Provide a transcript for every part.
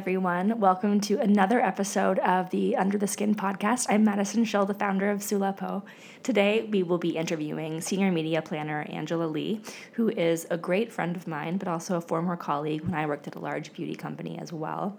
Everyone. Welcome to another episode of the Under the Skin podcast. I'm Madison Schill, the founder of Sulapo. Today, we will be interviewing senior media planner Angela Lee, who is a great friend of mine, but also a former colleague when I worked at a large beauty company as well.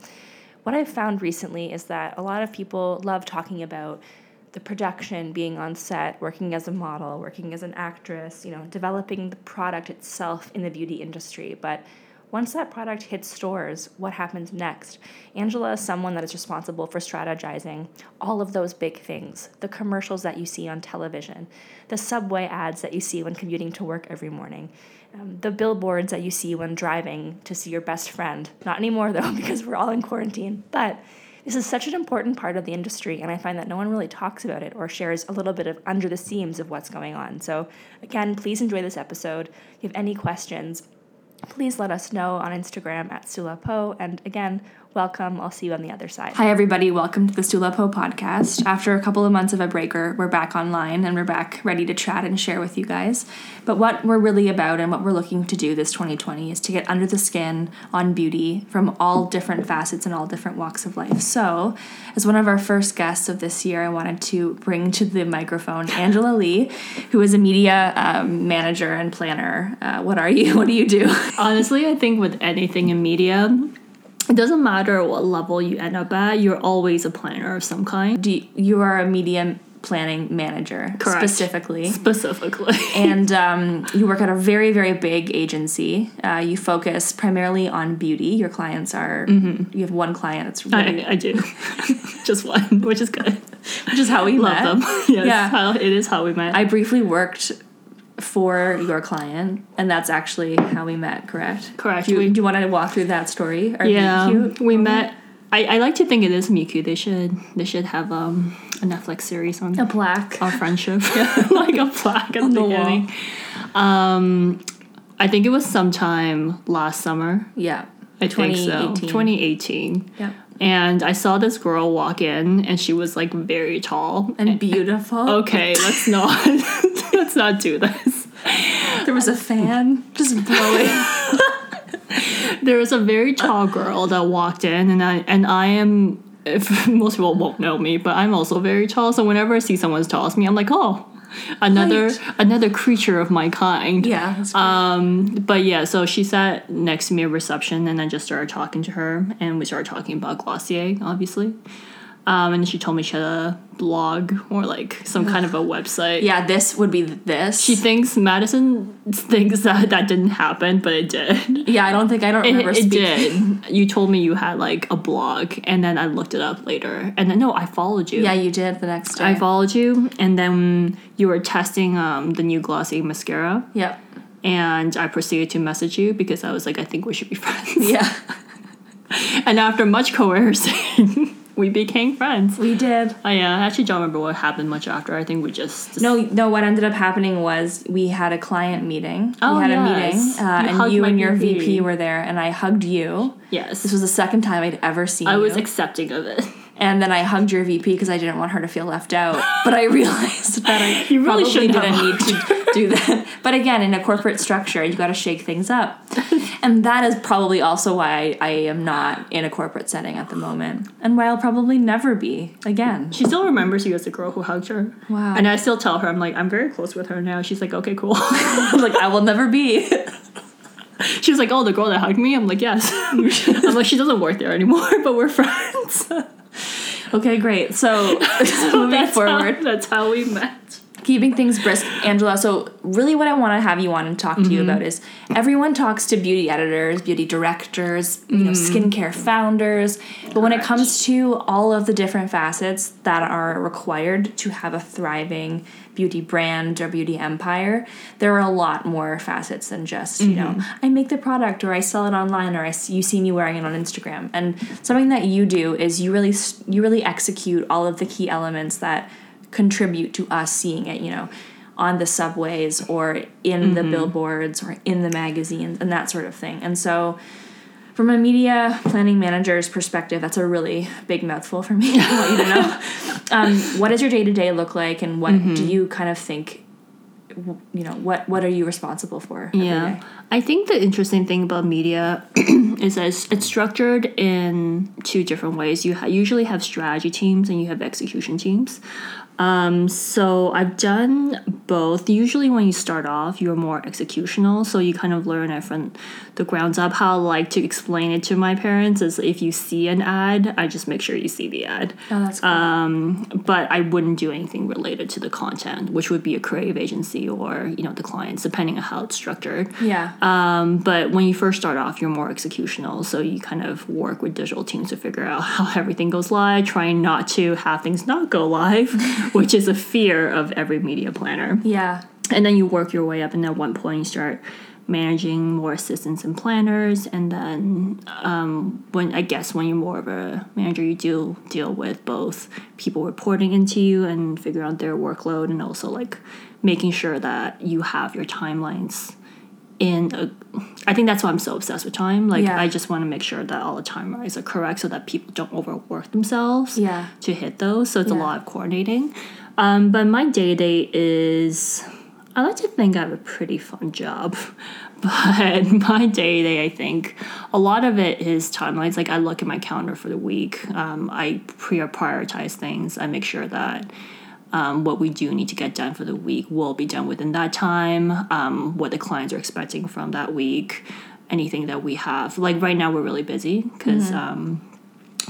What I've found recently is that a lot of people love talking about the production, being on set, working as a model, working as an actress, you know, developing the product itself in the beauty industry. But once that product hits stores, what happens next? Angela is someone that is responsible for strategizing all of those big things the commercials that you see on television, the subway ads that you see when commuting to work every morning, um, the billboards that you see when driving to see your best friend. Not anymore, though, because we're all in quarantine. But this is such an important part of the industry, and I find that no one really talks about it or shares a little bit of under the seams of what's going on. So, again, please enjoy this episode. If you have any questions, please let us know on Instagram at Sulapo. And again, welcome. I'll see you on the other side. Hi, everybody. Welcome to the Sulapo podcast. After a couple of months of a breaker, we're back online and we're back ready to chat and share with you guys. But what we're really about and what we're looking to do this 2020 is to get under the skin on beauty from all different facets and all different walks of life. So, as one of our first guests of this year, I wanted to bring to the microphone Angela Lee, who is a media um, manager and planner. Uh, what are you? What do you do? Honestly, I think with anything in media, it doesn't matter what level you end up at, you're always a planner of some kind. Do you, you are a media planning manager Correct. specifically. Specifically. and um, you work at a very very big agency uh, you focus primarily on beauty your clients are you have one client that's really I, I do. Just one, which is good. which is how we Love met them. yes, Yeah. how, it is how we met. i briefly worked for your client and that's actually how we met correct Correct. do you, We- do you want to walk through that story or yeah, cute we met. I, I like to think it is meet-cute. They should they should have um, a Netflix series on a plaque our friendship, like a plaque at On the the wall. beginning. Um, I think it was sometime last summer. yeah I think so. 2018. 2018. yeah And I saw this girl walk in, and she was like very tall. and beautiful okay, let's not let's not do this. there was a fan just blowing There was a very tall girl that walked in, and I and I am. If most people won't know me, but I'm also very tall. So whenever I see someone's tall as me, I'm like, oh, another Height. another creature of my kind. yeah Um, but yeah, so she sat next to me at reception, and I just started talking to her, and we started talking about Glossier, obviously. Um, and she told me she had a blog or like some kind of a website. yeah this would be this She thinks Madison thinks that that didn't happen, but it did. yeah i don't think i don't remember it speaking did. You told me you had like a blog, and then I looked it up later, and then no, I followed you. yeah you did the next day I followed you, and then you were testing um, the new Glossier mascara, yep and I proceeded to message you because I was like, I think we should be friends. yeah And after much coercing, we became friends. we did I uh, actually don't remember what happened much after. I think we just No, no. What ended up happening was we had a client meeting. Oh, we had yes. a meeting, uh, You and you and your VP. VP were there, and I hugged you. yes. This was the second time I'd ever seen I you. was accepting of it. and then I hugged your VP because I didn't want her to feel left out. But I realized that I You really probably didn't need to do that. But again, in a corporate structure, you got to shake things up, and that is probably also why I, I am not in a corporate setting at the moment, and why I'll probably never be again. She still remembers you as the girl who hugged her. Wow. And I still tell her, I'm like, I'm very close with her now. She's like, okay, cool. Like I will never be. she was like, oh, the girl that hugged me? I'm like, yes. I'm like, she doesn't work there anymore, but we're friends. Okay, great. So, moving that's forward, How, that's how we met. Keeping things brisk, Angela. So, really, what I want to have you on and talk to you mm-hmm. about is everyone talks to beauty editors, beauty directors, you know, mm-hmm. skincare founders. But when it comes to all of the different facets that are required to have a thriving beauty brand or beauty empire, there are a lot more facets than just, you know, mm-hmm. I make the product or I sell it online or I see, you see me wearing it on Instagram. And something that you do is you really you really execute all of the key elements that contribute to us seeing it, you know, on the subways or in the billboards or in the magazines and that sort of thing. And so from a media planning manager's perspective, that's a really big mouthful for me. I want you to know. Um, what does your day to day look like, and what do you kind of think? You know, what what are you responsible for? Yeah. day? I think the interesting thing about media is that it's, it's structured in two different ways. You ha- usually have strategy teams and you have execution teams. Um, so I've done both. Usually, when you start off, you're more executional, so you kind of learn it from the grounds up. How I like to explain it to my parents is if you see an ad, I just make sure you see the ad. Oh, that's cool. Um, but I wouldn't do anything related to the content, which would be a creative agency or you know the clients, depending on how it's structured. yeah. Um, but when you first start off, you're more executional, so you kind of work with digital teams to figure out how everything goes live, trying not to have things not go live, which is a fear of every media planner. yeah. And then you work your way up, and at one point you start managing more assistants and planners, and then um, when I guess when you're more of a manager, you do deal with both people reporting into you and figure out their workload, and also like making sure that you have your timelines in a, I think that's why I'm so obsessed with time. Like Yeah. I just want to make sure that all the timelines are correct so that people don't overwork themselves Yeah. to hit those. So it's a lot of coordinating. Um, but my day to day is I like to think I have a pretty fun job. But my day to day, I think a lot of it is timelines. Like I look at my calendar for the week. Um, I pre prioritize things. I make sure that um, what we do need to get done for the week will be done within that time, um, what the clients are expecting from that week, anything that we have. Like right now, we're really busy because um,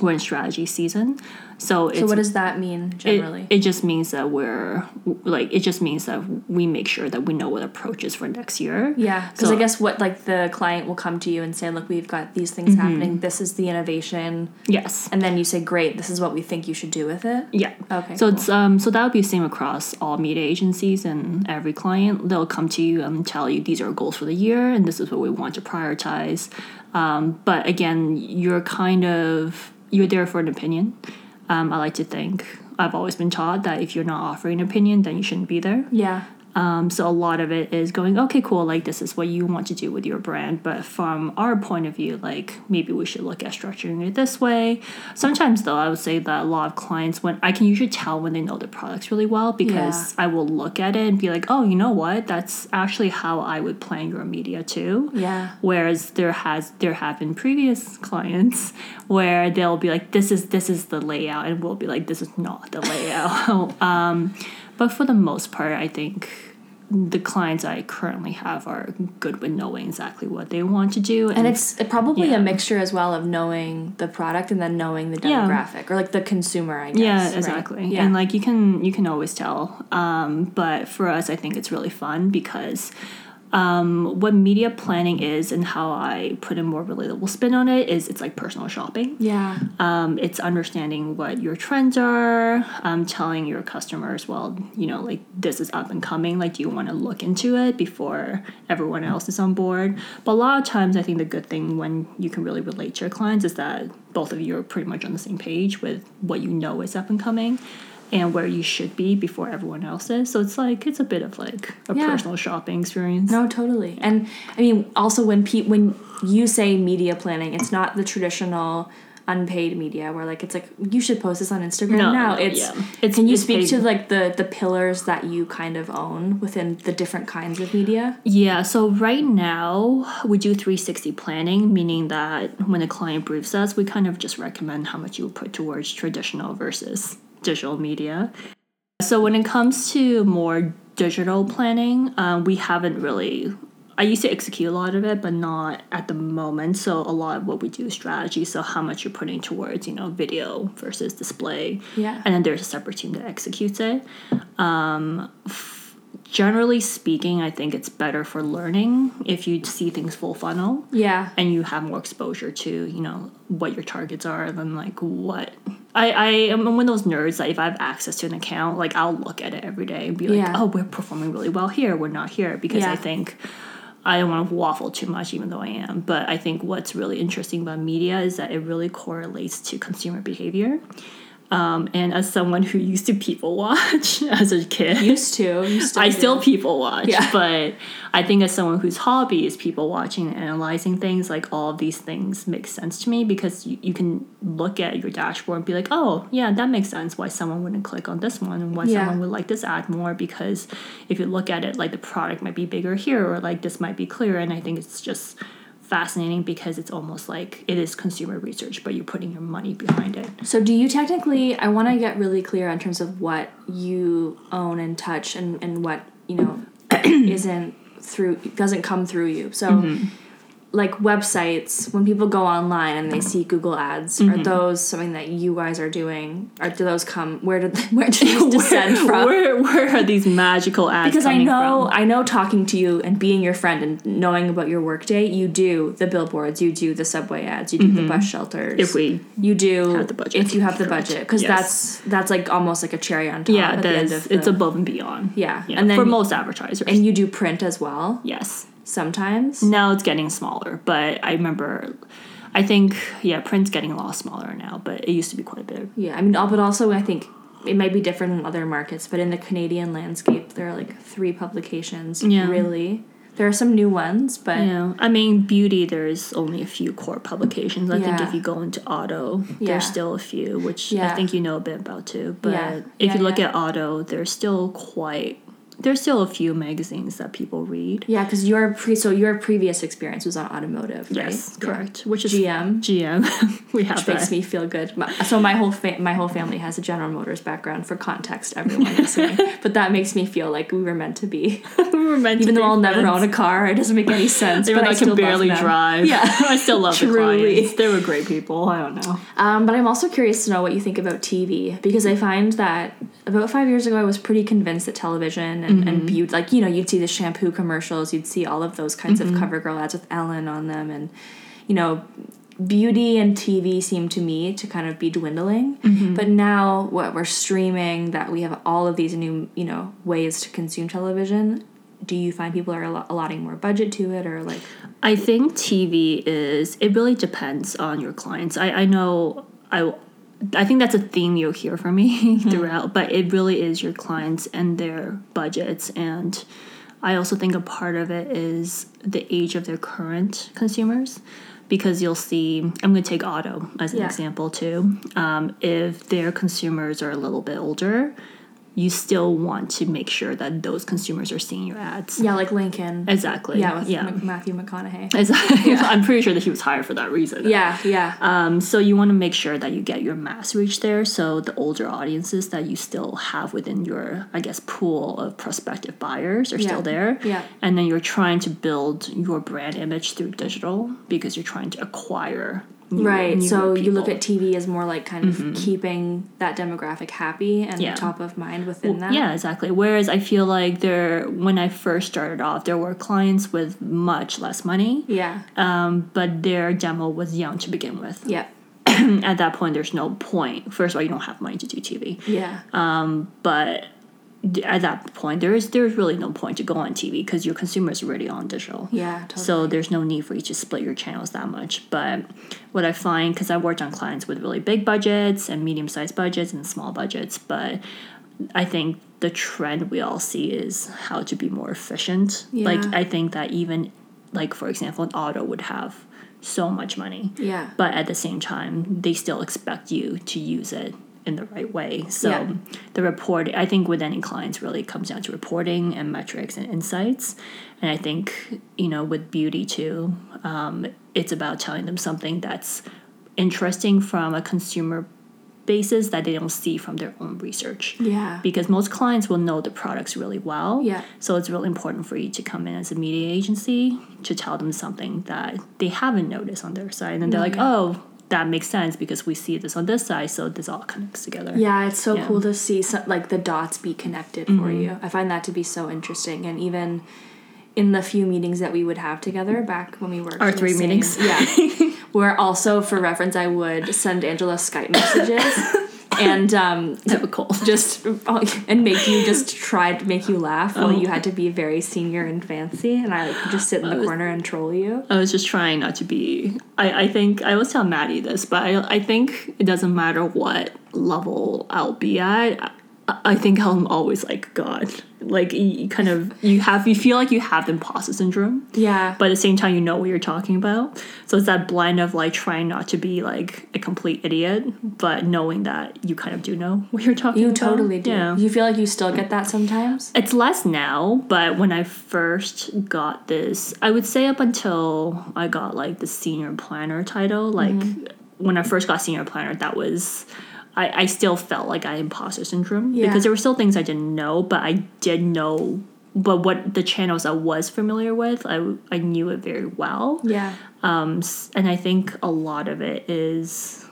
we're in strategy season. So, it's, So what does that mean generally? it just means that we're like, it just means that we make sure that we know what approach is for next year. yeah, because so- I guess what like the client will come to you and say, "Look, we've got these things Mm-hmm. happening. This is the innovation," Yes. and then you say, "Great, this is what we think you should do with it." Yeah. Okay, So cool. it's um so that would be the same across all media agencies and every client. They'll come to you and tell you these are goals for the year and this is what we want to prioritize. Um, but again, you're kind of you're there for an opinion. Um, I like to think I've always been taught that if you're not offering an opinion, then you shouldn't be there. Yeah, Um, so a lot of it is going, okay, cool, like this is what you want to do with your brand. But from our point of view, like maybe we should look at structuring it this way. Sometimes though, I would say that a lot of clients when I can usually tell when they know the products really well because I will look at it and be like, oh, you know what? That's actually how I would plan your media too. yeah, Whereas there has there have been previous clients where they'll be like, this is this is the layout, and we'll be like, this is not the layout. um, but for the most part, I think the clients I currently have are good with knowing exactly what they want to do, and it's probably Yeah. a mixture as well of knowing the product and then knowing the Yeah. demographic or like the consumer. I guess. yeah right? exactly Yeah. and like you can you can always tell um, but for us i think it's really fun because um, what media planning is and how i put a more relatable spin on it is it's like personal shopping. Yeah, um, it's understanding what your trends are um, telling your customers well you know like this is up and coming like do you want to look into it before everyone else is on board. But a lot of times i think the good thing when you can really relate to your clients is that both of you are pretty much on the same page with what you know is up and coming and where you should be before everyone else is so it's like it's a bit of like a Yeah. personal shopping experience No, totally. And I mean, also when pe- when you say media planning, it's not the traditional unpaid media where like it's like you should post this on Instagram No, now. it's yeah. It's- can you it's speak paid. to like the the pillars that you kind of own within the different kinds of media? Yeah, so right now we do 360 planning, meaning that when a client briefs us, we kind of just recommend how much you would put towards traditional versus digital media. So when it comes to more digital planning, um, we haven't really. I used to execute a lot of it, but not at the moment. So a lot of what we do is strategy. So how much you're putting towards, you know, video versus display. Yeah. And then there's a separate team that executes it. Um, f- generally speaking, I think it's better for learning if you see things full funnel Yeah. and you have more exposure to you know what your targets are than like what I, I am one of those nerds that if I have access to an account, like I'll look at it every day and be like, Yeah. oh, we're performing really well here, we're not here because Yeah. I think I don't want to waffle too much, even though I am. But I think what's really interesting about media is that it really correlates to consumer behavior. Um, and as someone who used to people watch as a kid, Used to. You still I do. still people watch, Yeah. but I think as someone whose hobby is people watching and analyzing things, like all of these things make sense to me because you, you can look at your dashboard and be like, oh, yeah, that makes sense why someone wouldn't click on this one and why Yeah. someone would like this ad more because if you look at it, like the product might be bigger here or like this might be clearer. And I think it's just fascinating because it's almost like it is consumer research, but you're putting your money behind it. So do you technically I want to get really clear in terms of what you own and touch and, and what, you know, isn't through doesn't come through you. So Mm-hmm. Like websites, when people go online and they see Google ads, Mm-hmm. are those something that you guys are doing? Or do those come where did where do these descend from? Where, where are these magical ads because I know from? I know talking to you and being your friend and knowing about your workday, you do the billboards, you do the subway ads, you do the bus shelters. Mm-hmm. If we you do have the budget, if you have the budget because Yes. that's that's like almost like a cherry on top yeah, at the end of the, it's above and beyond. Yeah, yeah and then for most advertisers. and you do print as well yes, sometimes. now it's getting smaller, but I remember, I think yeah, print's getting a lot smaller now, but it used to be quite big. Yeah, I mean, but also I think it might be different in other markets, but in the Canadian landscape, there are like three publications. Yeah. Really, there are some new ones, but Yeah, I mean, beauty. There's only a few core publications. I think if you go into auto, Yeah. there's still a few, which Yeah. I think you know a bit about too. But Yeah. if Yeah, you look yeah. at auto, there's still quite. There's still a few magazines that people read. yeah, because your pre so your previous experience was on automotive, right? Yes, Yeah. correct. Which is GM. GM. we have Which that. makes me feel good. So my whole fa- my whole family has a General Motors background. For context, everyone listening, but that makes me feel like we were meant to be. we were meant Even though I'll never own a car, it doesn't make any sense. Even though I I can barely drive. Yeah. I still love the Truly. clients. They were great people. I don't know. Um, but I'm also curious to know what you think about TV because I find that about five years ago I was pretty convinced that television and, Mm-hmm. and beauty, like you know, you'd see the shampoo commercials, you'd see all of those kinds Mm-hmm. of CoverGirl ads with Ellen on them, and you know, beauty and TV seem to me to kind of be dwindling. Mm-hmm. But now, what we're streaming, that we have all of these new you know ways to consume television. Do you find people are allotting more budget to it, or like? I think TV is it really depends on your clients. I, I know I I think that's a theme you'll hear from me throughout, but it really is your clients and their budgets and I also think a part of it is the age of their current consumers because you'll see I'm going to take auto as an Yeah. example too. Um, if their consumers are a little bit older, you still want to make sure that those consumers are seeing your ads. Yeah, like Lincoln. Exactly. Yeah, with yeah. Matthew McConaughey. Exactly. I'm pretty sure that he was hired for that reason. Yeah, yeah. Um, so you want to make sure that you get your mass reach there. So the older audiences that you still have within your, I guess, pool of prospective buyers are Yeah. still there. Yeah. And then you're trying to build your brand image through digital because you're trying to acquire. Right. So you look at TV as more like kind of keeping that demographic happy and Yeah. top of mind within that. Yeah, exactly. Whereas I feel like there, when I first started off, there were clients with much less money, Yeah. um, but their demo was young to begin with. Yeah. At that point, there's no point. First of all, you don't have money to do TV. Yeah. Um, but at that point there is there's really no point to go on TV because your consumer is already on digital. Yeah, totally. So there's no need for you to split your channels that much. But what I find because I worked on clients with really big budgets and medium sized budgets and small budgets, but I think the trend we all see is how to be more efficient. Yeah. Like I think that even like for example, an auto would have so much money Yeah. but at the same time they still expect you to use it in the right way so Yeah. the report i think with any clients really comes down to reporting and metrics and insights and i think you know with beauty too um, it's about telling them something that's interesting from a consumer basis that they don't see from their own research Yeah. because most clients will know the products really well. Yeah. So it's really important for you to come in as a media agency to tell them something that they haven't noticed on their side. And they're like, oh, that makes sense because we see this on this side, so this all connects together. Yeah, it's so Yeah. cool to see some, like the dots be connected for Mm-hmm. you. I find that to be so interesting, and even in the few meetings that we would have together back when we worked. Our three same- meetings. yeah. Where also, for reference, I would send Angela Skype messages and um, cold. just and make you just try to make you laugh while you had to be very senior and fancy, and I like just sit in the corner and troll you. I was just trying not to be. I, I think I always tell Maddie this, but I, I think it doesn't matter what level I'll be at. I think I'm always like God. Like you kind of you have you feel like you have the imposter syndrome, Yeah. but at the same time you know what you're talking about. So it's that blend of like trying not to be like a complete idiot, but knowing that you kind of do know what you're talking you about. You totally do. Yeah. You feel like you still get that sometimes? It's less now, but when I first got this, I would say up until I got like the senior planner title, like Mm-hmm. when I first got senior planner, that was. I, I still felt like I had imposter syndrome Yeah. because there were still things I didn't know, but I did know. But what the channels I was familiar with, I, I knew it very well. Yeah. Um, and I think a lot of it is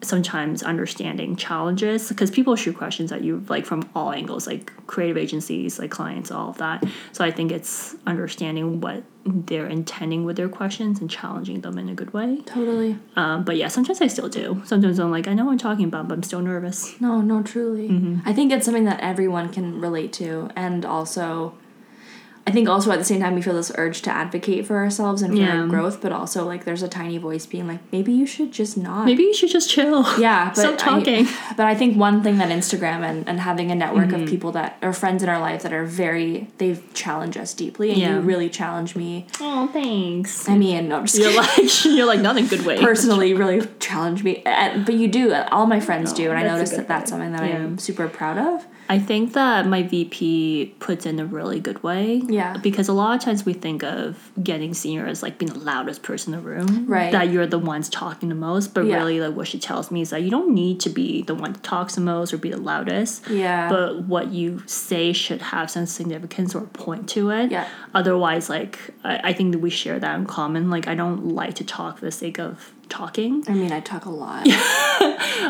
sometimes understanding challenges because people shoot questions at you like from all angles, like creative agencies, like clients, all of that. So I think it's understanding what they're intending with their questions and challenging them in a good way. Totally. Um, but yeah, sometimes I still do. Sometimes I'm like, I know what I'm talking about, but I'm still nervous. No, no, truly. Mm-hmm. I think it's something that everyone can relate to, and also, I think also at the same time we feel this urge to advocate for ourselves and for Yeah. our growth, but also like there's a tiny voice being like, maybe you should just not. Maybe you should just chill. Yeah, but Stop talking. I, but I think one thing that Instagram and, and having a network Mm-hmm. of people that are friends in our life that are very they challenge us deeply, and Yeah. you really challenge me. Oh, thanks. I mean, no, I'm just You're like you're like not in good way. personally really challenge me, but you do. All my friends do, and I that's a notice that that's way. something that Yeah. I'm super proud of. I think that my VP puts in a really good way. Yeah. Because a lot of times we think of getting senior as like being the loudest person in the room. Right. That you're the ones talking the most. But Yeah. really like what she tells me is that you don't need to be the one that talks the most or be the loudest. Yeah. But what you say should have some significance or point to it. Yeah. Otherwise, like I, I think that we share that in common. Like I don't like to talk for the sake of talking. I mean, I talk a lot.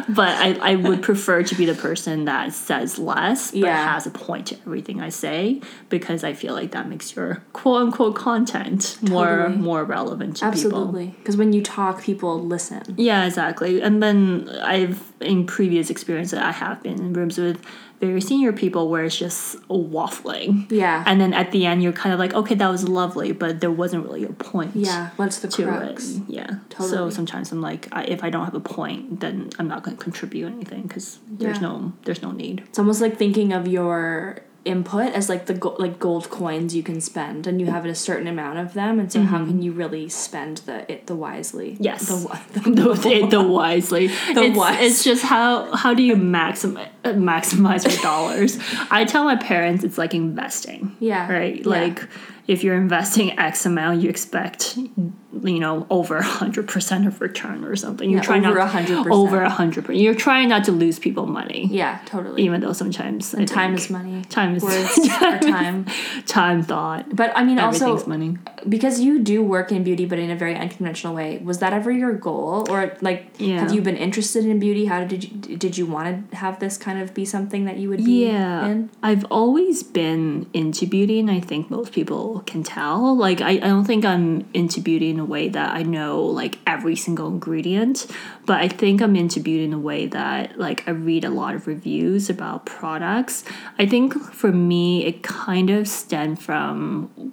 But I, I would prefer to be the person that says less but Yeah. has a point to everything I say because I feel like that makes your quote unquote content more Totally. more relevant to people. Absolutely. Because when you talk, people listen. Yeah, exactly. And then I've in previous experience that I have been in rooms with very senior people where it's just waffling. Yeah. And then at the end you're kind of like, okay, that was lovely, but there wasn't really a point yeah. What's the to crux? it. Yeah. So sometimes I'm like, I, if I don't have a point, then I'm not going to contribute anything because there's Yeah. no there's no need. It's almost like thinking of your input as like the go- like gold coins you can spend, and you have a certain amount of them, and so how can you really spend the it the wisely? Mm-hmm. Yes. The, wi- the, the wisely. The it's, wise. it's just how how do you maximize maximize your dollars? I tell my parents it's like investing. Yeah. Right. Yeah. If you're investing X amount, you expect you know over hundred percent of return or something. You're Yeah, trying over not 100%. over hundred percent. You're trying not to lose people money. yeah. Totally. Even though sometimes I time is money. Time is Words are time. time thought. But I mean, also money. because you do work in beauty, but in a very unconventional way. Was that ever your goal, or like Yeah. have you been interested in beauty? How did you did you want to have this kind of be something that you would be Yeah. in? I've always been into beauty, and I think most people can tell. Like, I, I don't think I'm into beauty in a way that I know, like, every single ingredient, but I think I'm into beauty in a way that, like, I read a lot of reviews about products. I think for me, it kind of stemmed from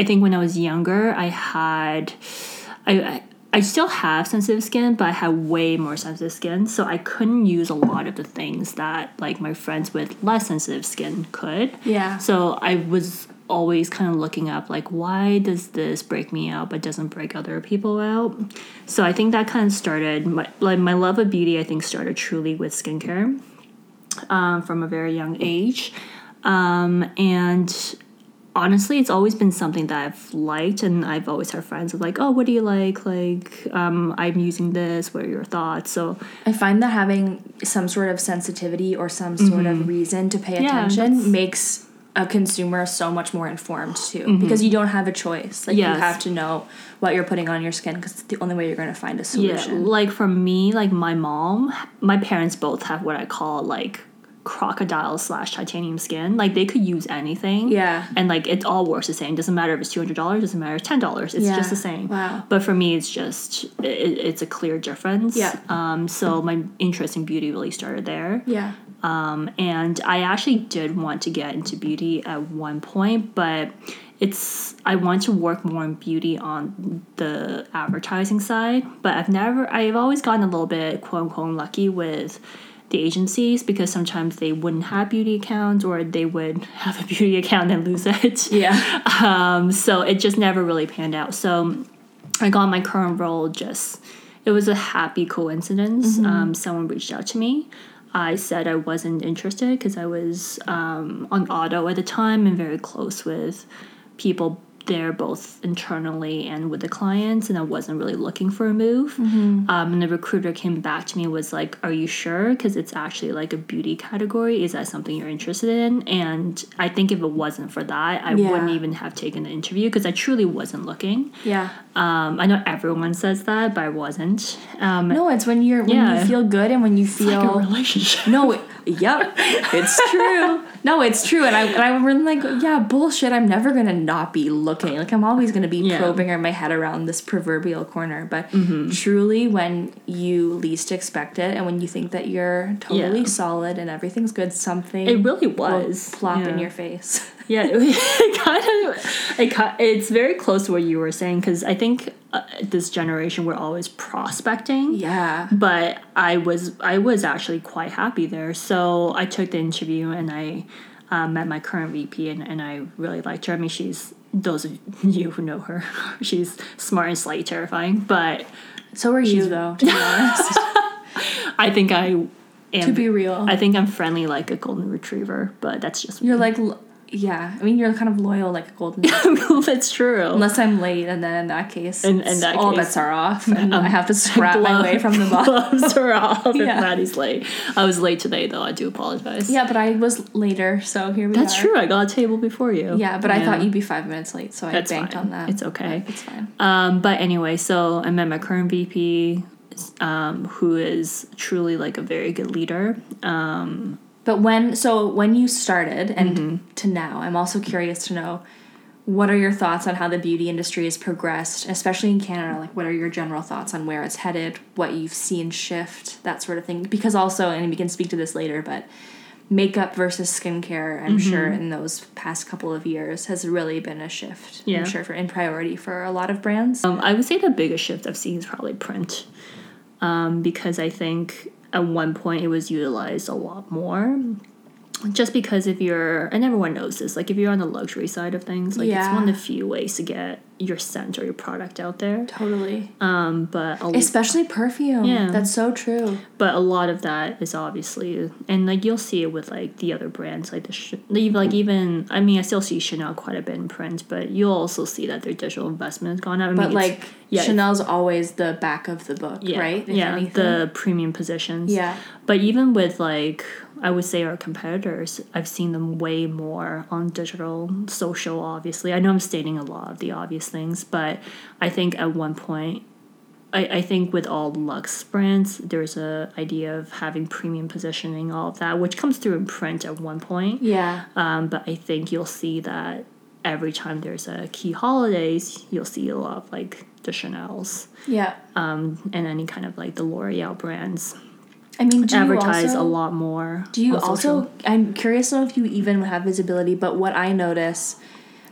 I think when I was younger, I had, I, I, I still have sensitive skin, but I had way more sensitive skin, so I couldn't use a lot of the things that like my friends with less sensitive skin could. Yeah. So I was always kind of looking up like why does this break me out but doesn't break other people out? So i think that kind of started my like my love of beauty i think started truly with skincare um, from a very young age. Um, and honestly it's always been something that i've liked and i've always had friends of like oh what do you like? Like um, i'm using this. What are your thoughts? So I find that having some sort of sensitivity or some sort of reason to pay Mm-hmm. Yeah, attention makes a consumer so much more informed too because you don't have a choice like Mm-hmm. Yes. you have to know what you're putting on your skin because it's the only way you're going to find a solution Yeah, like for me, like my mom, my parents both have what I call like crocodile slash titanium skin. Like they could use anything. Yeah. And like it all works the same. Doesn't matter if it's two hundred dollars. Doesn't matter if ten dollars. It's Yeah. just the same. Wow. But for me, it's just it, it's a clear difference. Yeah. Um. So my interest in beauty really started there. yeah Um, and I actually did want to get into beauty at one point, but it's I want to work more in beauty on the advertising side. But I've never I've always gotten a little bit quote unquote lucky with the agencies because sometimes they wouldn't have beauty accounts or they would have a beauty account and lose it. Yeah. Um, so it just never really panned out. So I got my current role just it was a happy coincidence. Um, someone reached out to me. I said I wasn't interested because I was um, on auto at the time and very close with people there, both internally and with the clients, and I wasn't really looking for a move. Um, and the recruiter came back to me was like, "Are you sure? Because it's actually like a beauty category. Is that something you're interested in?" And I think if it wasn't for that, I Yeah. wouldn't even have taken the interview because I truly wasn't looking. Yeah. Um, I know everyone says that, but I wasn't. Um, No, it's when you're when Yeah. you feel good and when you feel like a relationship. No, yep, it's true. No, it's true, and I and I'm really like, yeah, bullshit. I'm never gonna not be looking. Like I'm always gonna be Yeah. probing my head around this proverbial corner. But Mm-hmm. truly, when you least expect it, and when you think that you're totally Yeah. solid and everything's good, something It really will was. plop in your face. Yeah, it, it kind of, it, it's very close to what you were saying because I think uh, this generation we're always prospecting. yeah. But I was I was actually quite happy there, so I took the interview and I uh, met my current VP and, and I really liked her. I mean, she's those of you who know her, she's smart and slightly terrifying, but So are you though, to be honest. I think I am. to be real, I think I'm friendly like a golden retriever, but that's just you're like, l- yeah. I mean, you're kind of loyal, like a golden. that's true. Unless I'm late, and then in that case, In- in that all case, bets are off, and I have to scrap my way from the bus. Gloves are off if Yeah. Maddie's late. I was late today though. I do apologize. Yeah, but I was later, so here we that's are. true. I got a table before you. Yeah, but I thought you'd be five minutes late, so I banked fine. on that. It's okay. It's fine. Um, but anyway, so I met my current VP, um, who is truly like a very good leader. Um, But when so when you started and Mm-hmm. to now, I'm also curious to know what are your thoughts on how the beauty industry has progressed, especially in Canada? Like, what are your general thoughts on where it's headed, what you've seen shift, that sort of thing? Because also, and we can speak to this later, but makeup versus skincare, I'm Mm-hmm. sure in those past couple of years has really been a shift. Yeah. I'm sure for in priority for a lot of brands. Um, I would say the biggest shift I've seen is probably print, um, because I think at one point it was utilized a lot more. Just because if you're, and everyone knows this, like if you're on the luxury side of things, like it's one of the few ways to get your scent or your product out there. Totally. Um, but a, Especially perfume. Yeah. That's so true. but a lot of that is obviously, and like you'll see it with like the other brands, like the like even I mean I still see Chanel quite a bit in print, but you'll also see that their digital investment has gone up. I But mean, it's- like yeah, Chanel's always the back of the book, yeah, right? If yeah, anything. the premium positions. Yeah. But even with like I would say our competitors, I've seen them way more on digital, social obviously. I know I'm stating a lot of the obvious things, but I think at one point I, I think with all Lux brands, there's a idea of having premium positioning, all of that, which comes through in print at one point. Yeah. Um, but I think you'll see that every time there's a key holidays, you'll see a lot of like the Chanel's Yeah. um, and any kind of like the L'Oreal brands I mean, do advertise you also, a lot more. Do you on social. also? I'm curious to know if you even have visibility. But what I notice,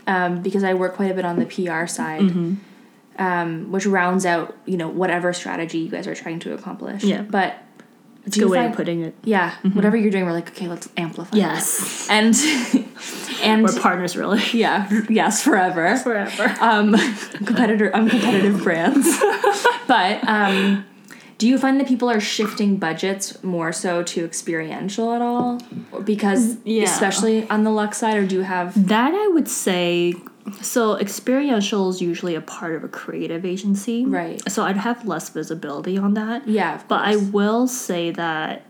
um, because I work quite a bit on the PR side, Mm-hmm. um, which rounds out you know whatever strategy you guys are trying to accomplish. Yeah. But It's a good way find- of putting it. Yeah. Whatever you're doing, we're like, okay, let's amplify. Yes. that. And and We're partners, really. yeah, yes, forever. Forever. um, competitor um, competitive brands. but um, do you find that people are shifting budgets more so to experiential at all? Because Yeah. especially on the Lux side, or do you have That I would say. So experiential is usually a part of a creative agency, Right. So I'd have less visibility on that. yeah? But I will say that,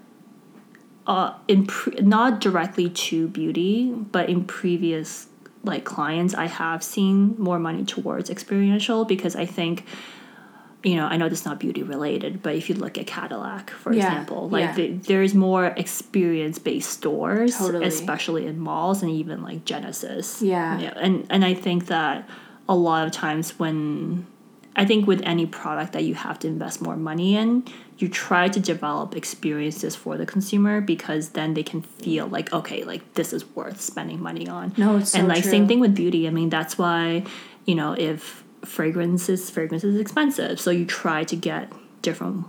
uh, in pre- not directly to beauty, but in previous like clients, I have seen more money towards experiential because I think, you know, I know this is not beauty related, but if you look at Cadillac, for Yeah, example, like yeah. the, there's more experience based stores, Totally. especially in malls and even like Genesis. Yeah. yeah, and and I think that a lot of times when I think with any product that you have to invest more money in, you try to develop experiences for the consumer because then they can feel like, okay, like this is worth spending money on. No, it's so and like true. same thing with beauty. I mean, that's why, you know, if fragrance is fragrance is expensive, so you try to get different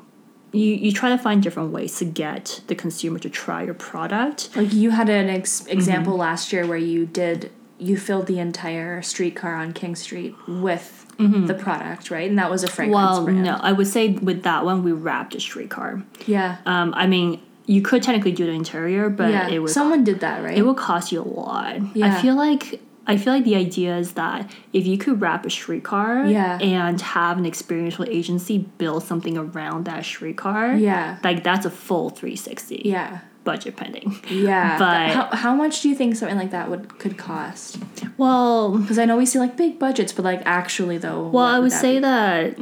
you, you try to find different ways to get the consumer to try your product. Like you had an ex- Mm-hmm. example last year where you did you filled the entire streetcar on King Street with the product, right? And that was a fragrance Mm-hmm. Well, brand. no, I would say with that one we wrapped a streetcar. Yeah. Um, I mean, you could technically do the interior, but yeah. it would Someone did that, right? it will cost you a lot. Yeah. I feel like I feel like the idea is that if you could wrap a streetcar Yeah. and have an experiential agency build something around that streetcar, Yeah. like that's a full 360 yeah. budget pending. Yeah. But- how, how much do you think something like that would could cost? Well, Because I know we see like big budgets, but like actually though. well, I would that say be? that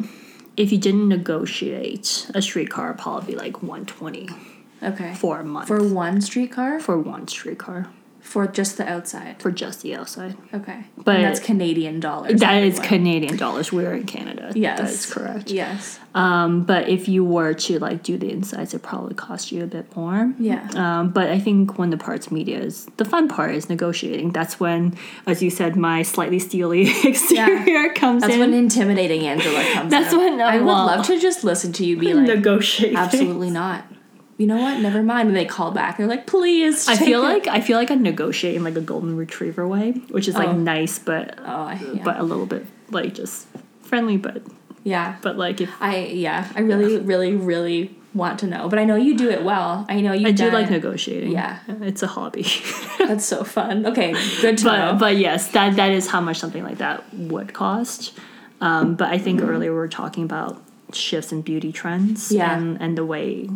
if you didn't negotiate a streetcar, it'd probably be like 120 okay for a month for one streetcar for one streetcar for just the outside. for just the outside. Okay, But- and that's Canadian dollars. That is everyone. Canadian dollars. We're in Canada. Yes, that is correct. Yes. Um, but if you were to like do the insides, it probably cost you a bit more. Yeah. Um, but I think when the parts media is the fun part is negotiating. That's when, as you said, my slightly steely exterior comes in. That's in. when intimidating Angela comes. That's out. when, I would well- love to just listen to you be like, negotiating. absolutely not. You know what? Never mind. And they call back. They're like, please. I feel it." like I feel like I negotiate in like a golden retriever way, which is like Oh. nice, but Oh, yeah. but a little bit like just friendly, but yeah. but like if I yeah. I really, really, really want to know, but I know you do it well. I know you. I do like negotiating. Yeah. it's a hobby. That's so fun. Okay, good to know. but but yes, that that is how much something like that would cost. Um, but I think earlier we were talking about shifts in beauty trends Yeah. and and the way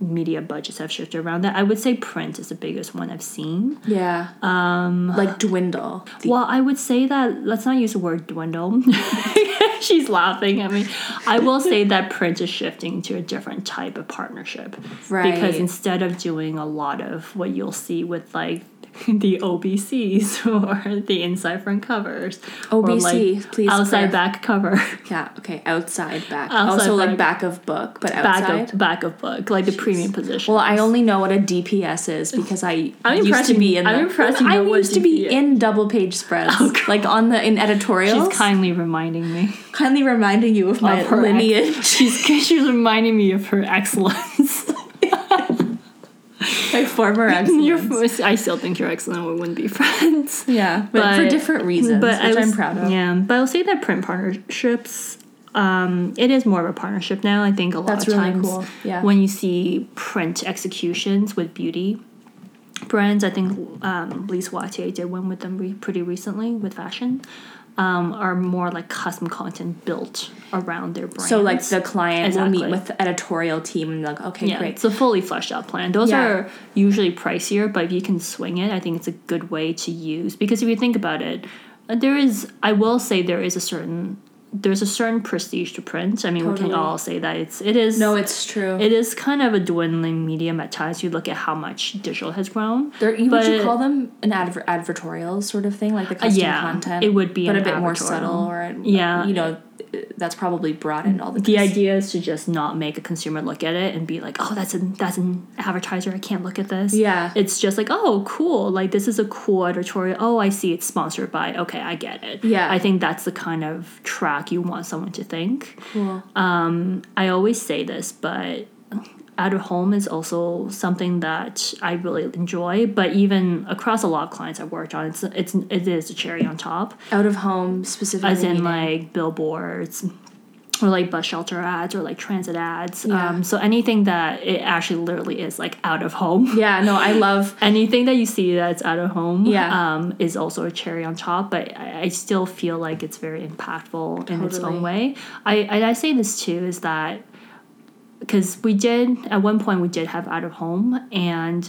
media budgets have shifted around that. I would say print is the biggest one I've seen. yeah. Um. Like dwindle. Well, I would say that let's not use the word dwindle. She's laughing at me. I will say that print is shifting to a different type of partnership. Right. Because instead of doing a lot of what you'll see with like the OBCs or the inside front covers. OBC, like please outside clarify. back cover. yeah. Okay. Outside back. Outside also like back. back of book, but Back outside. of back of book. Like the premium position. Well, I only know what a DPS is because I I'm used impressed to be in. I'm the, impressed you I used to be in double page spreads, Oh, like on the in editorials. She's kindly reminding me. kindly reminding you of my of ex- lineage, she's she's reminding me of her excellence. my former excellence. I still think you're excellent. We wouldn't be friends. yeah, but, for different reasons, but I which I'm proud of. Yeah, but I'll say that print partnerships. Um, it is more of a partnership now. I think a lot That's of really times cool, yeah. when you see print executions with beauty brands, I think um, Lise Watier did one with them re- pretty recently with fashion. Um, are more like custom content built around their brand. So like the client will meet with the editorial team and like, okay, Yeah, great. it's a fully fleshed out plan. Those Yeah. are usually pricier, but if you can swing it, I think it's a good way to use. Because if you think about it, uh, there is, I will say, there is a certain, there's a certain prestige to print. I mean, we can all say that it's, it is. no, it's true. It is kind of a dwindling medium at times. You look at how much digital has grown. There, you, would you call them an adver- advertorial sort of thing, like the custom Uh, yeah, content? it would be but a bit more subtle, or Yeah. you know, that's probably broadened all the. The cons- idea is to just not make a consumer look at it and be like, "Oh, that's an that's an advertiser. I can't look at this." Yeah. it's just like, "Oh, cool! Like this is a cool editorial. Oh, I see it's sponsored by. Okay, I get it." Yeah. I think that's the kind of track you want someone to think. Cool. Um, I always say this, but out of home is also something that I really enjoy. But even across a lot of clients I've worked on, it's it's it is a cherry on top Out of home specifically. as in like billboards or like bus shelter ads or like transit ads. Yeah. Um, so anything that it actually literally is like out of home. Yeah, no, I love. Anything that you see that's out of home Yeah. um, is also a cherry on top, but I, I still feel like it's very impactful in its own way. I, and I say this too is that because we did at one point we did have out of home and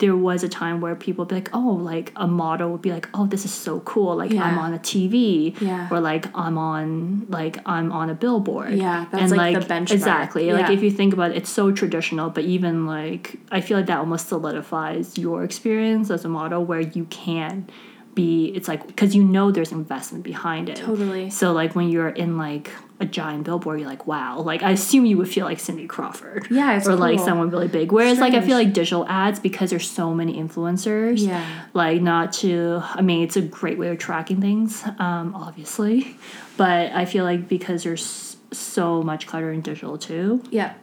there was a time where people would be like oh like a model would be like oh this is so cool like i'm on a tv Yeah. or like i'm on like i'm on a billboard Yeah, that's, like, the benchmark. exactly like if you think about it it's so traditional but even like i feel like that almost solidifies your experience as a model where you can be it's like because you know there's investment behind it. Totally. so like when you're in like a giant billboard you're like wow. Like i assume you would feel like cindy crawford. Yeah, or like someone really big. Whereas like i feel like digital ads because there's so many influencers Yeah. like not to i mean it's a great way of tracking things um obviously. But i feel like because there's so much clutter in digital too Yeah.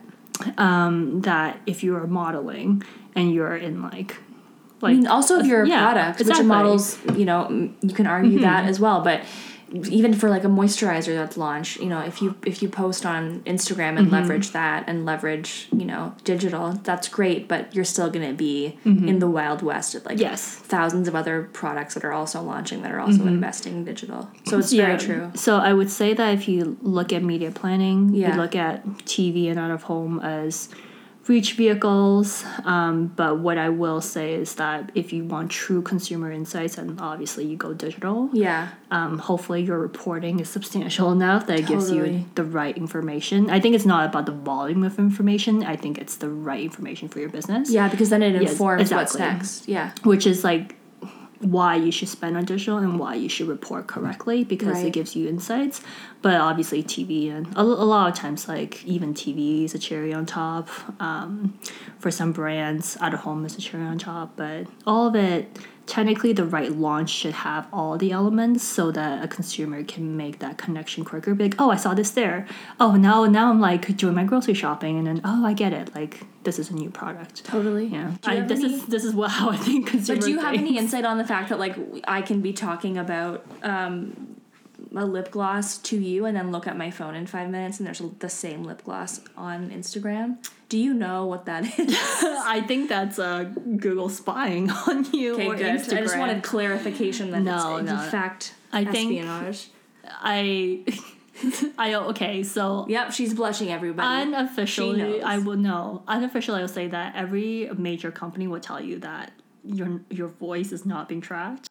um, that if you are modeling and you're in like like I mean, also if uh, you're a yeah, product, exactly. which models, you know, you can argue mm-hmm. that as well. But even for like a moisturizer that's launched, you know, if you if you post on Instagram and mm-hmm. leverage that and leverage, you know, digital, that's great. But you're still gonna be mm-hmm. in the wild west of like Yes. thousands of other products that are also launching that are also investing digital. So it's very true. So I would say that if you look at media planning, Yeah. you look at TV and out of home as reach vehicles. Um, but what I will say is that if you want true consumer insights, then obviously you go digital. Yeah. Um, hopefully your reporting is substantial enough that it gives you the right information. I think it's not about the volume of information. I think it's the right information for your business. Yeah, because then it Yes, informs what's next. Yeah. which is like why you should spend on digital and why you should report correctly because Right. it gives you insights but obviously tv and a, a lot of times like even tv is a cherry on top um, for some brands out of home is a cherry on top but all of it technically the right launch should have all the elements so that a consumer can make that connection quicker be like oh i saw this there oh now now i'm like doing my grocery shopping and then oh i get it like this is a new product Totally. yeah, I, this any- is this is what how I think consumer. But do you have any insight on the fact that like I can be talking about um, a lip gloss to you and then look at my phone in five minutes and there's the same lip gloss on Instagram? Do you know what that is? I think that's uh, Google spying on you Okay, or good. Instagram. I just wanted clarification that No, it's no. in fact I think- espionage. I, I okay. So Yep, she's blushing. Everybody. unofficially. I will know. Unofficially, I will say that every major company will tell you that your your voice is not being tracked.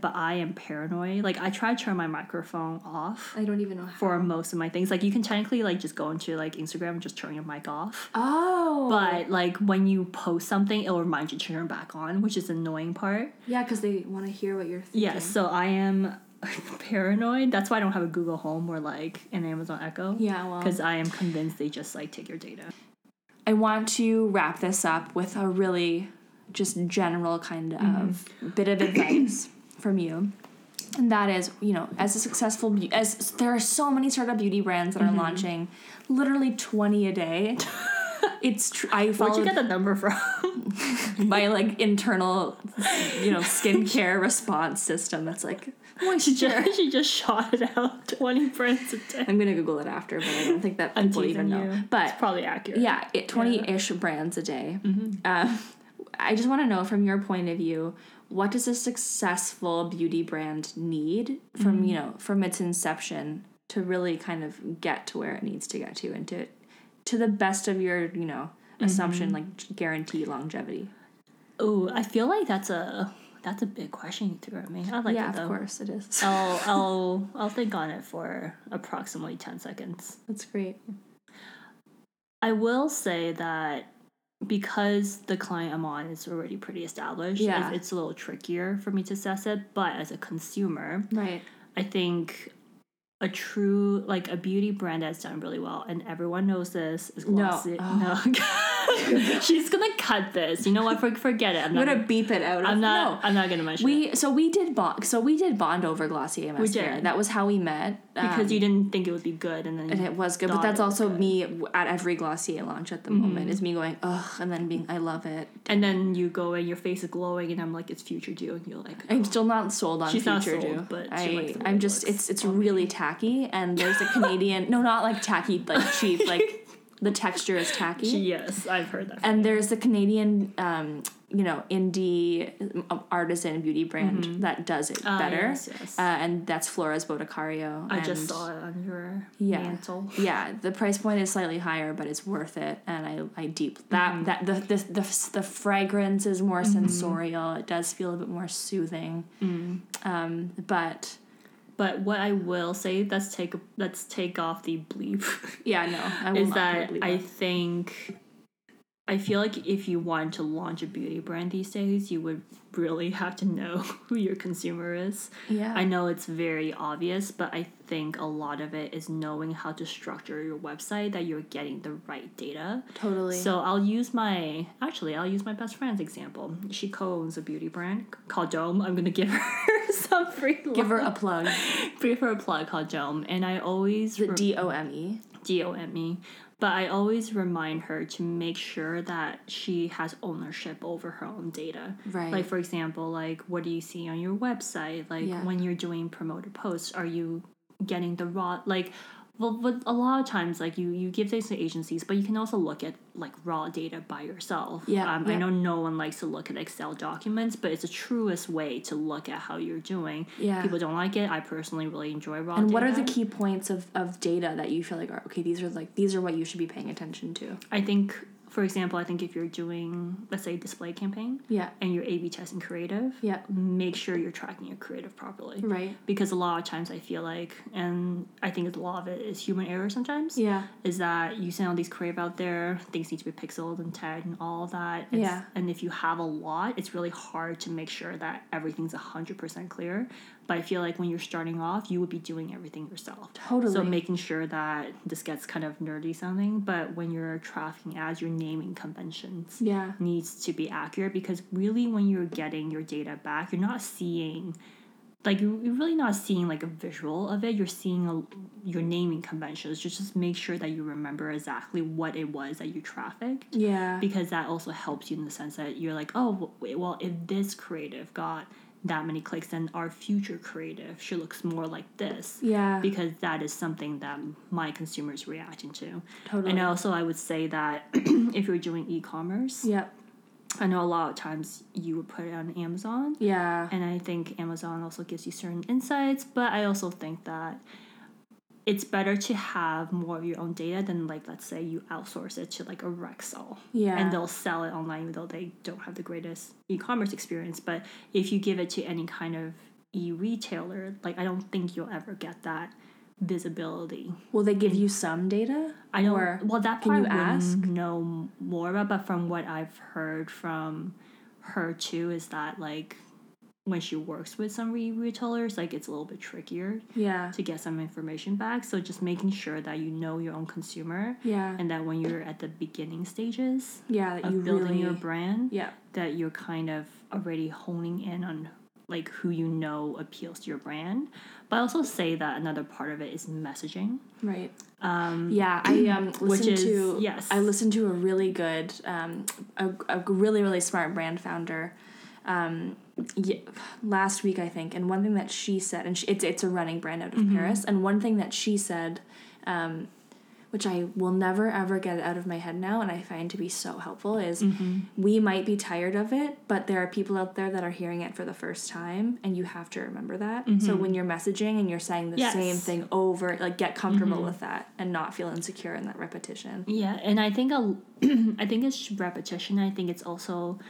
But I am paranoid. Like I try to turn my microphone off. I don't even know how. For most of my things, like you can technically like just go into like Instagram and just turn your mic off. oh, But like when you post something, it'll remind you to turn it back on, which is the annoying part. yeah, because they want to hear what you're thinking. Yes, so I am paranoid. That's why I don't have a Google Home or like an Amazon Echo. Yeah, well. Because I am convinced they just like take your data. I want to wrap this up with a really just general kind of mm-hmm. bit of advice from you. And that is, you know, as a successful beau- as there are so many startup beauty brands that are launching literally 20 a day. it's tr- I Where'd you get the number from? my like internal you know skincare response system that's like she, just, she just shot it out 20 brands a day. I'm gonna Google it after, but I don't think that people even teasing know. But It's probably accurate. yeah, it twenty ish brands a day. Um, I just want to know from your point of view, what does a successful beauty brand need from you mm-hmm. know from its inception to really kind of get to where it needs to get to and to to the best of your you know mm-hmm. assumption like guarantee longevity. oh I feel like that's a that's a big question you threw at me. I like yeah, it though. of course it is. I'll I'll I'll think on it for approximately 10 seconds. That's great. I will say that because the client I'm on is already pretty established, Yeah. it's, a little trickier for me to assess it. But as a consumer, Right. I think a true like a beauty brand that's done really well, and everyone knows this is No. Glossier. No, she's gonna cut this. You know what? For, forget it. I'm I'm not. gonna Gonna, beep it out. Of, I'm not. No. I'm not gonna mention it We so we did bond so we did bond over Glossier mascara. did. That was how we met. because um, you didn't think it would be good, and then and it was good, but thought that's it was also good. me w- at every Glossier launch at the Mm-hmm. moment. Is me going ugh, and then being I love it. and then you go and your face is glowing, and I'm like, it's future dew, and you're like, I'm still not sold on She's not Future sold, Dew, but she I likes the way I'm it just looks it's it's really tacky, and there's a Canadian no not like tacky like cheap like the texture is tacky. yes, I've heard that. and there's a Canadian, um, you know, indie um, artisan beauty brand that does it Ah, better. yes, yes. Uh, and that's Flora's Boticario. I just saw it on your Yeah. mantle. Yeah, the price point is slightly higher, but it's worth it. And I, I deep that Mm-hmm. that the, the the the fragrance is more sensorial. It does feel a bit more soothing. Mm. Um, but But what I will say, let's take let's take off the bleep. yeah, no, I will is that believe I think I feel like if you want to launch a beauty brand these days, you would really have to know who your consumer is. yeah I know it's very obvious, but I think a lot of it is knowing how to structure your website that you're getting the right data. totally. So I'll use my actually I'll use my best friend's example. She co-owns a beauty brand called Dome. I'm gonna give her some free give her a plug. give her a plug called Dome, and I always The D O M E. D O M E. but I always remind her to make sure that she has ownership over her own data. Right. Like for example, like what do you see on your website? Like Yeah. when you're doing promoted posts, are you getting the raw like well, but a lot of times, like you, you give things to agencies, but you can also look at like raw data by yourself. Yeah, um, I know no one likes to look at Excel documents, but it's the truest way to look at how you're doing. Yeah. people don't like it. I personally really enjoy raw. And what are the key points of, of data that you feel like are okay? These are like these are what you should be paying attention to. I think, for example, I think if you're doing, let's say, display campaign, Yeah. and you're A/B testing creative, Yeah. make sure you're tracking your creative properly. Right. Because a lot of times I feel like, and I think a lot of it is human error sometimes. Yeah. Is that you send all these creative out there, things need to be pixeled and tagged and all that. It's- Yeah. And if you have a lot, it's really hard to make sure that everything's 100% clear. But I feel like when you're starting off, you would be doing everything yourself. Totally. So making sure that this gets kind of nerdy sounding, but when you're trafficking ads, your naming conventions Yeah. needs to be accurate because really when you're getting your data back, you're not seeing like you're really not seeing like a visual of it. You're seeing a, your naming conventions. Just just make sure that you remember exactly what it was that you trafficked Yeah. because that also helps you in the sense that you're like, oh, well, if this creative got that many clicks, then our future creative should looks more like this. Yeah. Because that is something that my consumers reacting to. Totally. And also, I would say that if you're doing e-commerce, Yep. I know a lot of times you would put it on Amazon. Yeah. And I think Amazon also gives you certain insights, but I also think that it's better to have more of your own data than like let's say you outsource it to like a Rexall. Yeah. And they'll sell it online even though they don't have the greatest e-commerce experience. But if you give it to any kind of e-retailer, like I don't think you'll ever get that visibility. Will they give you some data? I don't. Or well, that can part you ask? know more about, but from what I've heard from her too, is that like when she works with some re- retailers, like it's a little bit trickier Yeah. to get some information back. So just making sure that you know your own consumer, Yeah. and that when you're at the beginning stages Yeah. That of you building really. your brand, yeah. that you're kind of already honing in on like who you know appeals to your brand. But I also say that another part of it is messaging. Right. Um, yeah, I um, listened is- to yes. I listened to a really good, um, a, a really really smart brand founder, um, yeah, last week I think, and one thing that she said, and she, it's it's a running brand out of Mm-hmm. Paris, and one thing that she said, um, which I will never ever get out of my head now, and I find to be so helpful is Mm-hmm. we might be tired of it, but there are people out there that are hearing it for the first time, and you have to remember that. So when you're messaging and you're saying the Mm-hmm. Yes. same thing over, like get comfortable with that and not feel insecure in that repetition. Yeah, and I think a, I think it's repetition. I think it's also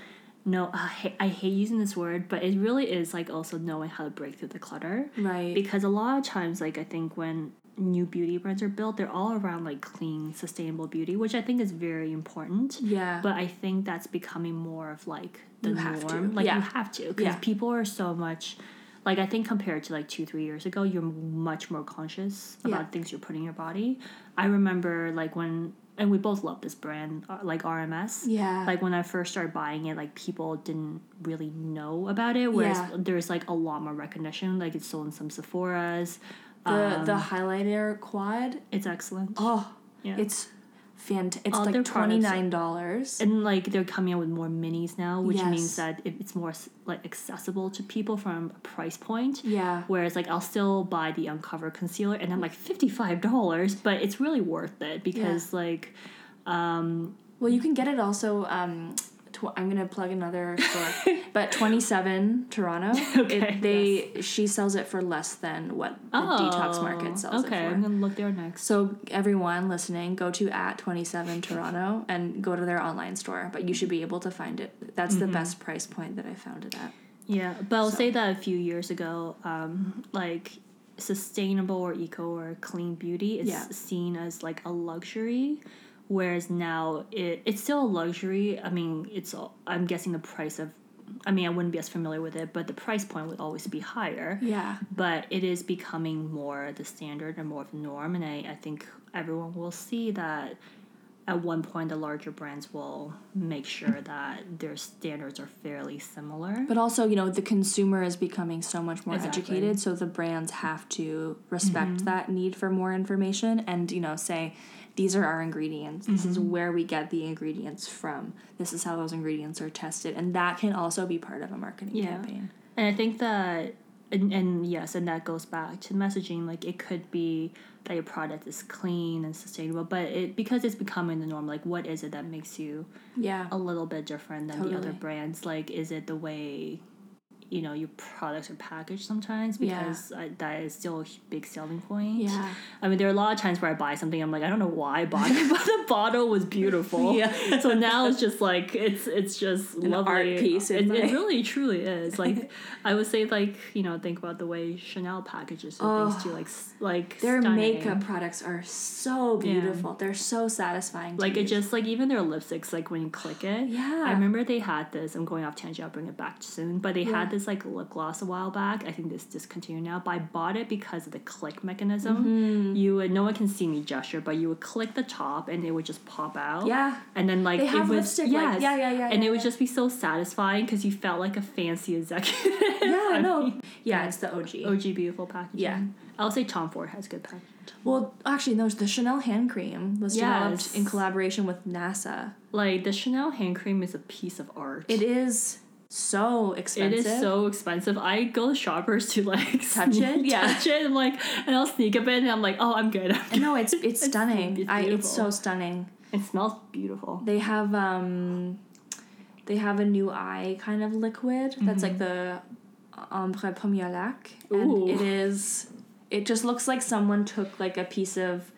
no. Uh, I hate, I hate using this word, but it really is like also knowing how to break through the clutter. Right. Because a lot of times, like I think when new beauty brands are built, they're all around like clean, sustainable beauty, which I think is very important. Yeah. But I think that's becoming more of like the You have to. norm. Like Yeah. you have to, because Yeah. people are so much. Like I think compared to like two three years ago, you're much more conscious about Yeah. things you're putting in your body. I remember like when, and we both love this brand, uh, like RMS. Yeah. Like when I first started buying it, like people didn't really know about it. Whereas Yeah. there's like a lot more recognition. Like it's sold in some Sephora's. the um, the highlighter quad. It's excellent. Oh, Yeah. it's It's All like twenty nine dollars. and like they're coming out with more minis now, which Yes. means that it's more like accessible to people from a price point. Yeah. Whereas like I'll still buy the Uncover concealer, and I'm like fifty five dollars, but it's really worth it because like Um, Well, you can get it also. Um, tw- I'm gonna plug another store, but Twenty Seven Toronto. Okay, it, they she sells it for less than what the detox market sells Oh, okay, it for. I'm gonna look there next. So everyone listening, go to at twenty seven Toronto and go to their online store. But you should be able to find it. That's Mm-hmm. the best price point that I found it at. Yeah, but I'll say that a few years ago, um, like sustainable or eco or clean beauty is Yeah. seen as like a luxury, whereas now it, it's still a luxury. I mean, it's I'm guessing the price of, I mean, I wouldn't be as familiar with it, but the price point would always be higher. Yeah. But it is becoming more the standard and more of the norm, and I, I think everyone will see that at one point the larger brands will make sure that their standards are fairly similar. But also, you know, the consumer is becoming so much more Exactly. educated, so the brands have to respect mm-hmm. that need for more information and, you know, say, these are our ingredients. This is mm-hmm. where we get the ingredients from. This is how those ingredients are tested. And that can also be part of a marketing Yeah. campaign. And I think that, and, and yes, and that goes back to messaging. Like it could be that your product is clean and sustainable, but it because it's becoming the norm. Like, what is it that makes you Yeah. a little bit different than the other brands? Like, is it the way you know your products are packaged sometimes? Yeah. Because I, that is still a big selling point. Yeah. I mean, there are a lot of times where I buy something, I'm like, I don't know why I bought it, but the bottle was beautiful. Yeah. So now it's just like it's it's just An lovely. art piece, It, it really truly is. Like I would say, like you know, think about the way Chanel packages and things too. Like like Their stunning. makeup products are so beautiful. They're so satisfying. Like it just like even their lipsticks, like when you click it. Yeah. I remember they had this. I'm going off tangent. I'll bring it back soon. But they Yeah. had this like lip gloss a while back. I think this discontinued now. But I bought it because of the click mechanism. Mm-hmm. You would no one can see me gesture, but you would click the top and it would just pop out. Yeah. And then like They it was lipstick, like- yeah, yeah, yeah, And yeah, it would yeah. just be so satisfying because you felt like a fancy executive. Yeah, I no. mean, Yeah, it's the OG. OG beautiful packaging. Yeah. I'll say Tom Ford has good packaging. Well, actually, no, the Chanel hand cream was developed in collaboration with NASA. Like the Chanel hand cream is a piece of art. It is so expensive. It is so expensive. I go to shoppers to like Touch it? Yeah. touch it. I'm like, and I'll sneak a bit, and I'm like, oh, I'm good. I'm good. No, it's it's stunning. it's I, it's so stunning. It smells beautiful. They have um, they have a new eye kind of liquid that's like the Ombre Première Laque, and Ooh. it is. It just looks like someone took like a piece of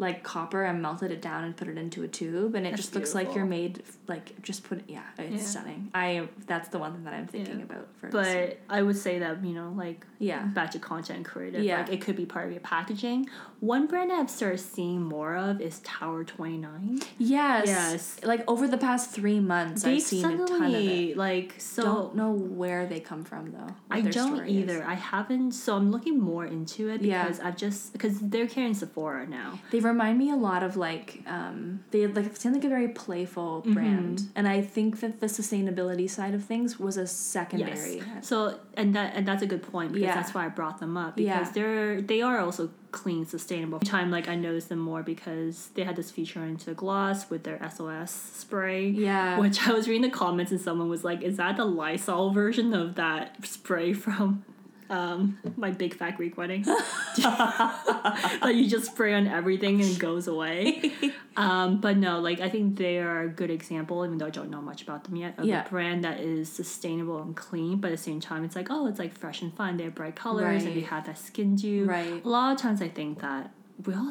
like copper and melted it down and put it into a tube, and it That's just looks like you're made like just put it. Yeah, it's Yeah. stunning. I that's the one thing that I'm thinking Yeah. about first. But I would say that you know, like yeah, back to content creative, Yeah. like it could be part of your packaging. One brand I've started seeing more of is Tower Twenty Nine. yes, Yes. Like over the past three months, They've I've seen a ton of it. suddenly like so. Don't know where they come from though. I don't story is. either. I haven't, so I'm looking more into it Yeah. because I've just because they're carrying Sephora now. They remind me a lot of like um, they like seem like a very playful Mm-hmm. brand, and I think that the sustainability side of things was a secondary. Yes. So and that and that's a good point because Yeah. that's why I brought them up because Yeah. they're they are also clean, sustainable. Time like I noticed them more because they had this feature into gloss with their SOS spray. Yeah. Which I was reading the comments and someone was like, "Is that the Lysol version of that spray from?" Um, my big fat Greek wedding that you just spray on everything and it goes away. Um, but no, like I think they are a good example, even though I don't know much about them yet, of Yeah. a brand that is sustainable and clean, but at the same time, it's like oh, it's like fresh and fun. They have bright colors and they have that skin dew. Right. A lot of times, I think that we all,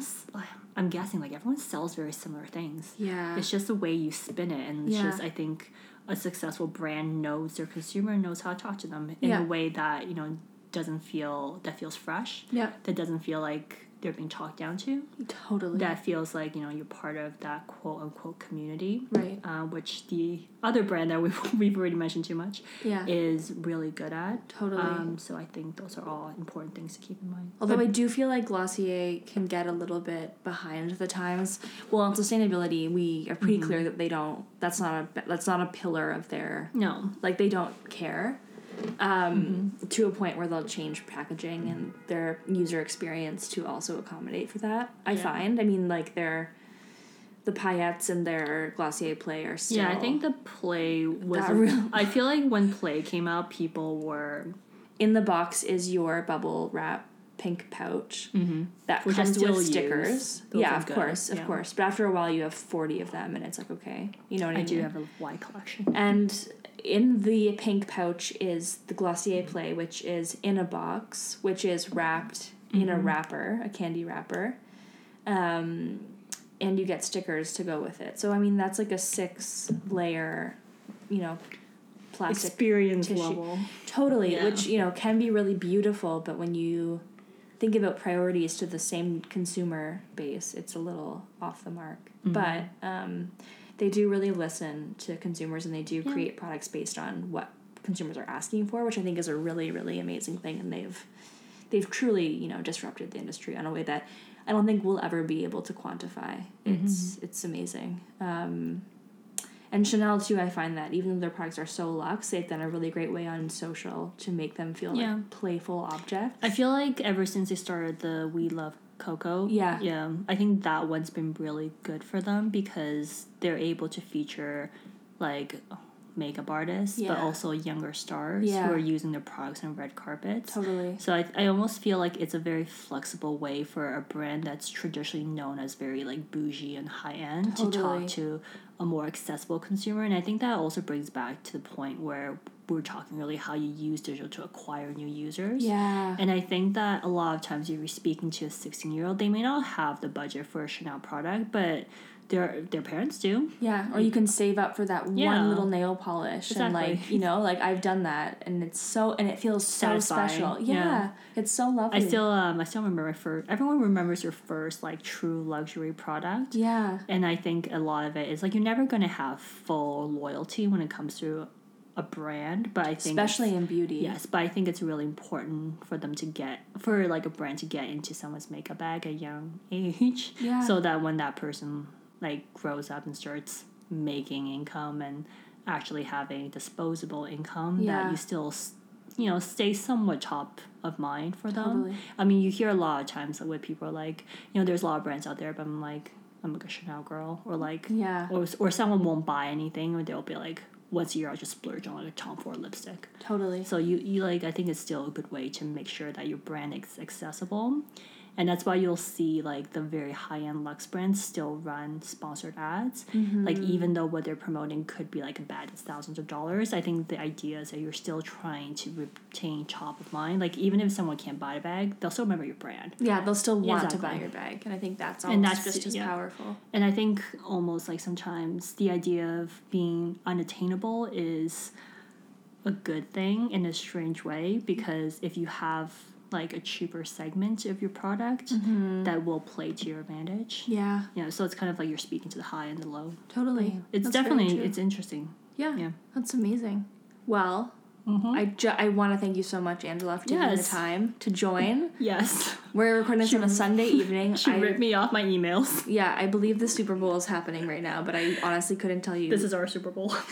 I'm guessing, like everyone sells very similar things. Yeah. It's just the way you spin it, and it's Yeah. just I think a successful brand knows their consumer and knows how to talk to them in Yeah. a way that you know doesn't feel that feels fresh. Yeah. That doesn't feel like they're being talked down to Totally. that feels like you know you're part of that quote unquote community Right. uh, which the other brand that we've, we've already mentioned too much Yeah. is really good at Totally. um, so i think those are all important things to keep in mind Although I do feel like Glossier can get a little bit behind the times. Well, on sustainability, we are pretty Mm-hmm. clear that they don't. That's not a that's not a pillar of their no like they don't care um, Mm-hmm. to a point where they'll change packaging and their user experience to also accommodate for that. I Yeah. find. I mean, like their the paillettes and their Glossier play are still. yeah i think the play was real- i feel like when play came out people were in the box is your bubble wrap pink pouch that Which comes with stickers. Yeah, of good, course, of yeah. course. But after a while, you have forty of them, and it's like okay, you know what I, i mean. do have a y collection And in the pink pouch is the Glossier Play, which is in a box, which is wrapped in a wrapper, a candy wrapper. Um, and you get stickers to go with it. So, I mean, that's like a six layer, you know, plastic. experience tissue. level Totally, Yeah. which, you know, can be really beautiful, but when you think about priorities to the same consumer base, it's a little off the mark. Mm-hmm. But um, they do really listen to consumers and they do Yeah. create products based on what consumers are asking for, which I think is a really, really amazing thing. And they've they've truly you know disrupted the industry in a way that I don't think we'll ever be able to quantify. It's it's amazing. Um, and Chanel too, I find that even though their products are so luxe, they've done a really great way on social to make them feel Yeah. like playful objects. I feel like ever since they started the We Love Coco, Yeah. yeah, I think that one's been really good for them because they're able to feature like makeup artists, but also younger stars Yeah. who are using their products on red carpets. Totally. So I, I almost feel like it's a very flexible way for a brand that's traditionally known as very like bougie and high end to talk to a more accessible consumer. And I think that also brings back to the point where we're talking really how you use digital to acquire new users. Yeah. And I think that a lot of times if you're speaking to a 16 year old, they may not have the budget for a Chanel product, but their their parents do. Yeah, or you can save up for that Yeah. one little nail polish and like you know, like I've done that and it's so and it feels so Satisfying. special. Yeah, Yeah. it's so lovely. I still um I still remember my first. Everyone remembers your first like true luxury product. yeah, And I think a lot of it is like you're never gonna have full loyalty when it comes to a brand, but I think especially in beauty. Yes, but I think it's really important for them to get for like a brand to get into someone's makeup bag at a young age. Yeah. So that when that person like grows up and starts making income and actually having disposable income Yeah. that you still you know stay somewhat top of mind for them. Totally. I mean, you hear a lot of times with people are like, you know, there's a lot of brands out there, but I'm like, I'm like a Chanel girl, or like, Yeah. or or someone won't buy anything, or they'll be like, once a year I'll just splurge on like a Tom Ford lipstick. Totally. So you, you like I think it's still a good way to make sure that your brand is accessible. And that's why you'll see like the very high end Lux brands still run sponsored ads. Mm-hmm. Like even though what they're promoting could be like a bad thousands of dollars, I think the idea is that you're still trying to retain top of mind. Like even if someone can't buy a bag, they'll still remember your brand. yeah, they'll still want to buy your bag, and I think that's And that's- just as yeah. powerful. And I think almost like sometimes the idea of being unattainable is a good thing in a strange way because if you have like a cheaper segment of your product mm-hmm. that will play to your advantage. Yeah, You know, so it's kind of like you're speaking to the high and the low. totally. It's That's definitely it's interesting. yeah, yeah. that's amazing. Well, mm-hmm. I ju- I want to thank you so much, Angela, for taking the time to join. Yes. We're recording this on a Sunday evening. She I- ripped me off my emails. Yeah, I believe the Super Bowl is happening right now, but I honestly couldn't tell you. This is our Super Bowl.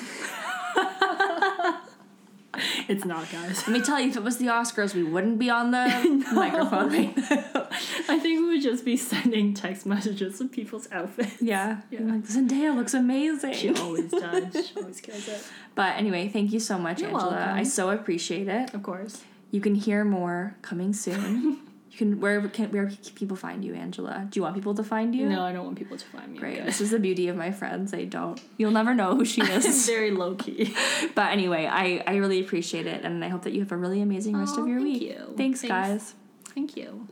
it's not, guys. Let me tell you, if it was the Oscars, we wouldn't be on the microphone right now. I think we would just be sending text messages of people's outfits. Yeah. Yeah. Like, Zendaya looks amazing. She always does. She always kills it. But anyway, thank you so much, You're Angela. welcome. I so appreciate it. Of course. You can hear more coming soon. You can where can where can people find you, Angela? Do you want people to find you? No, I don't want people to find me. Great. This is the beauty of my friends. They don't. You'll never know who she is. very low key. but anyway, I I really appreciate it, and I hope that you have a really amazing rest of your thank week. you. Thanks, Thanks. guys. Thank you.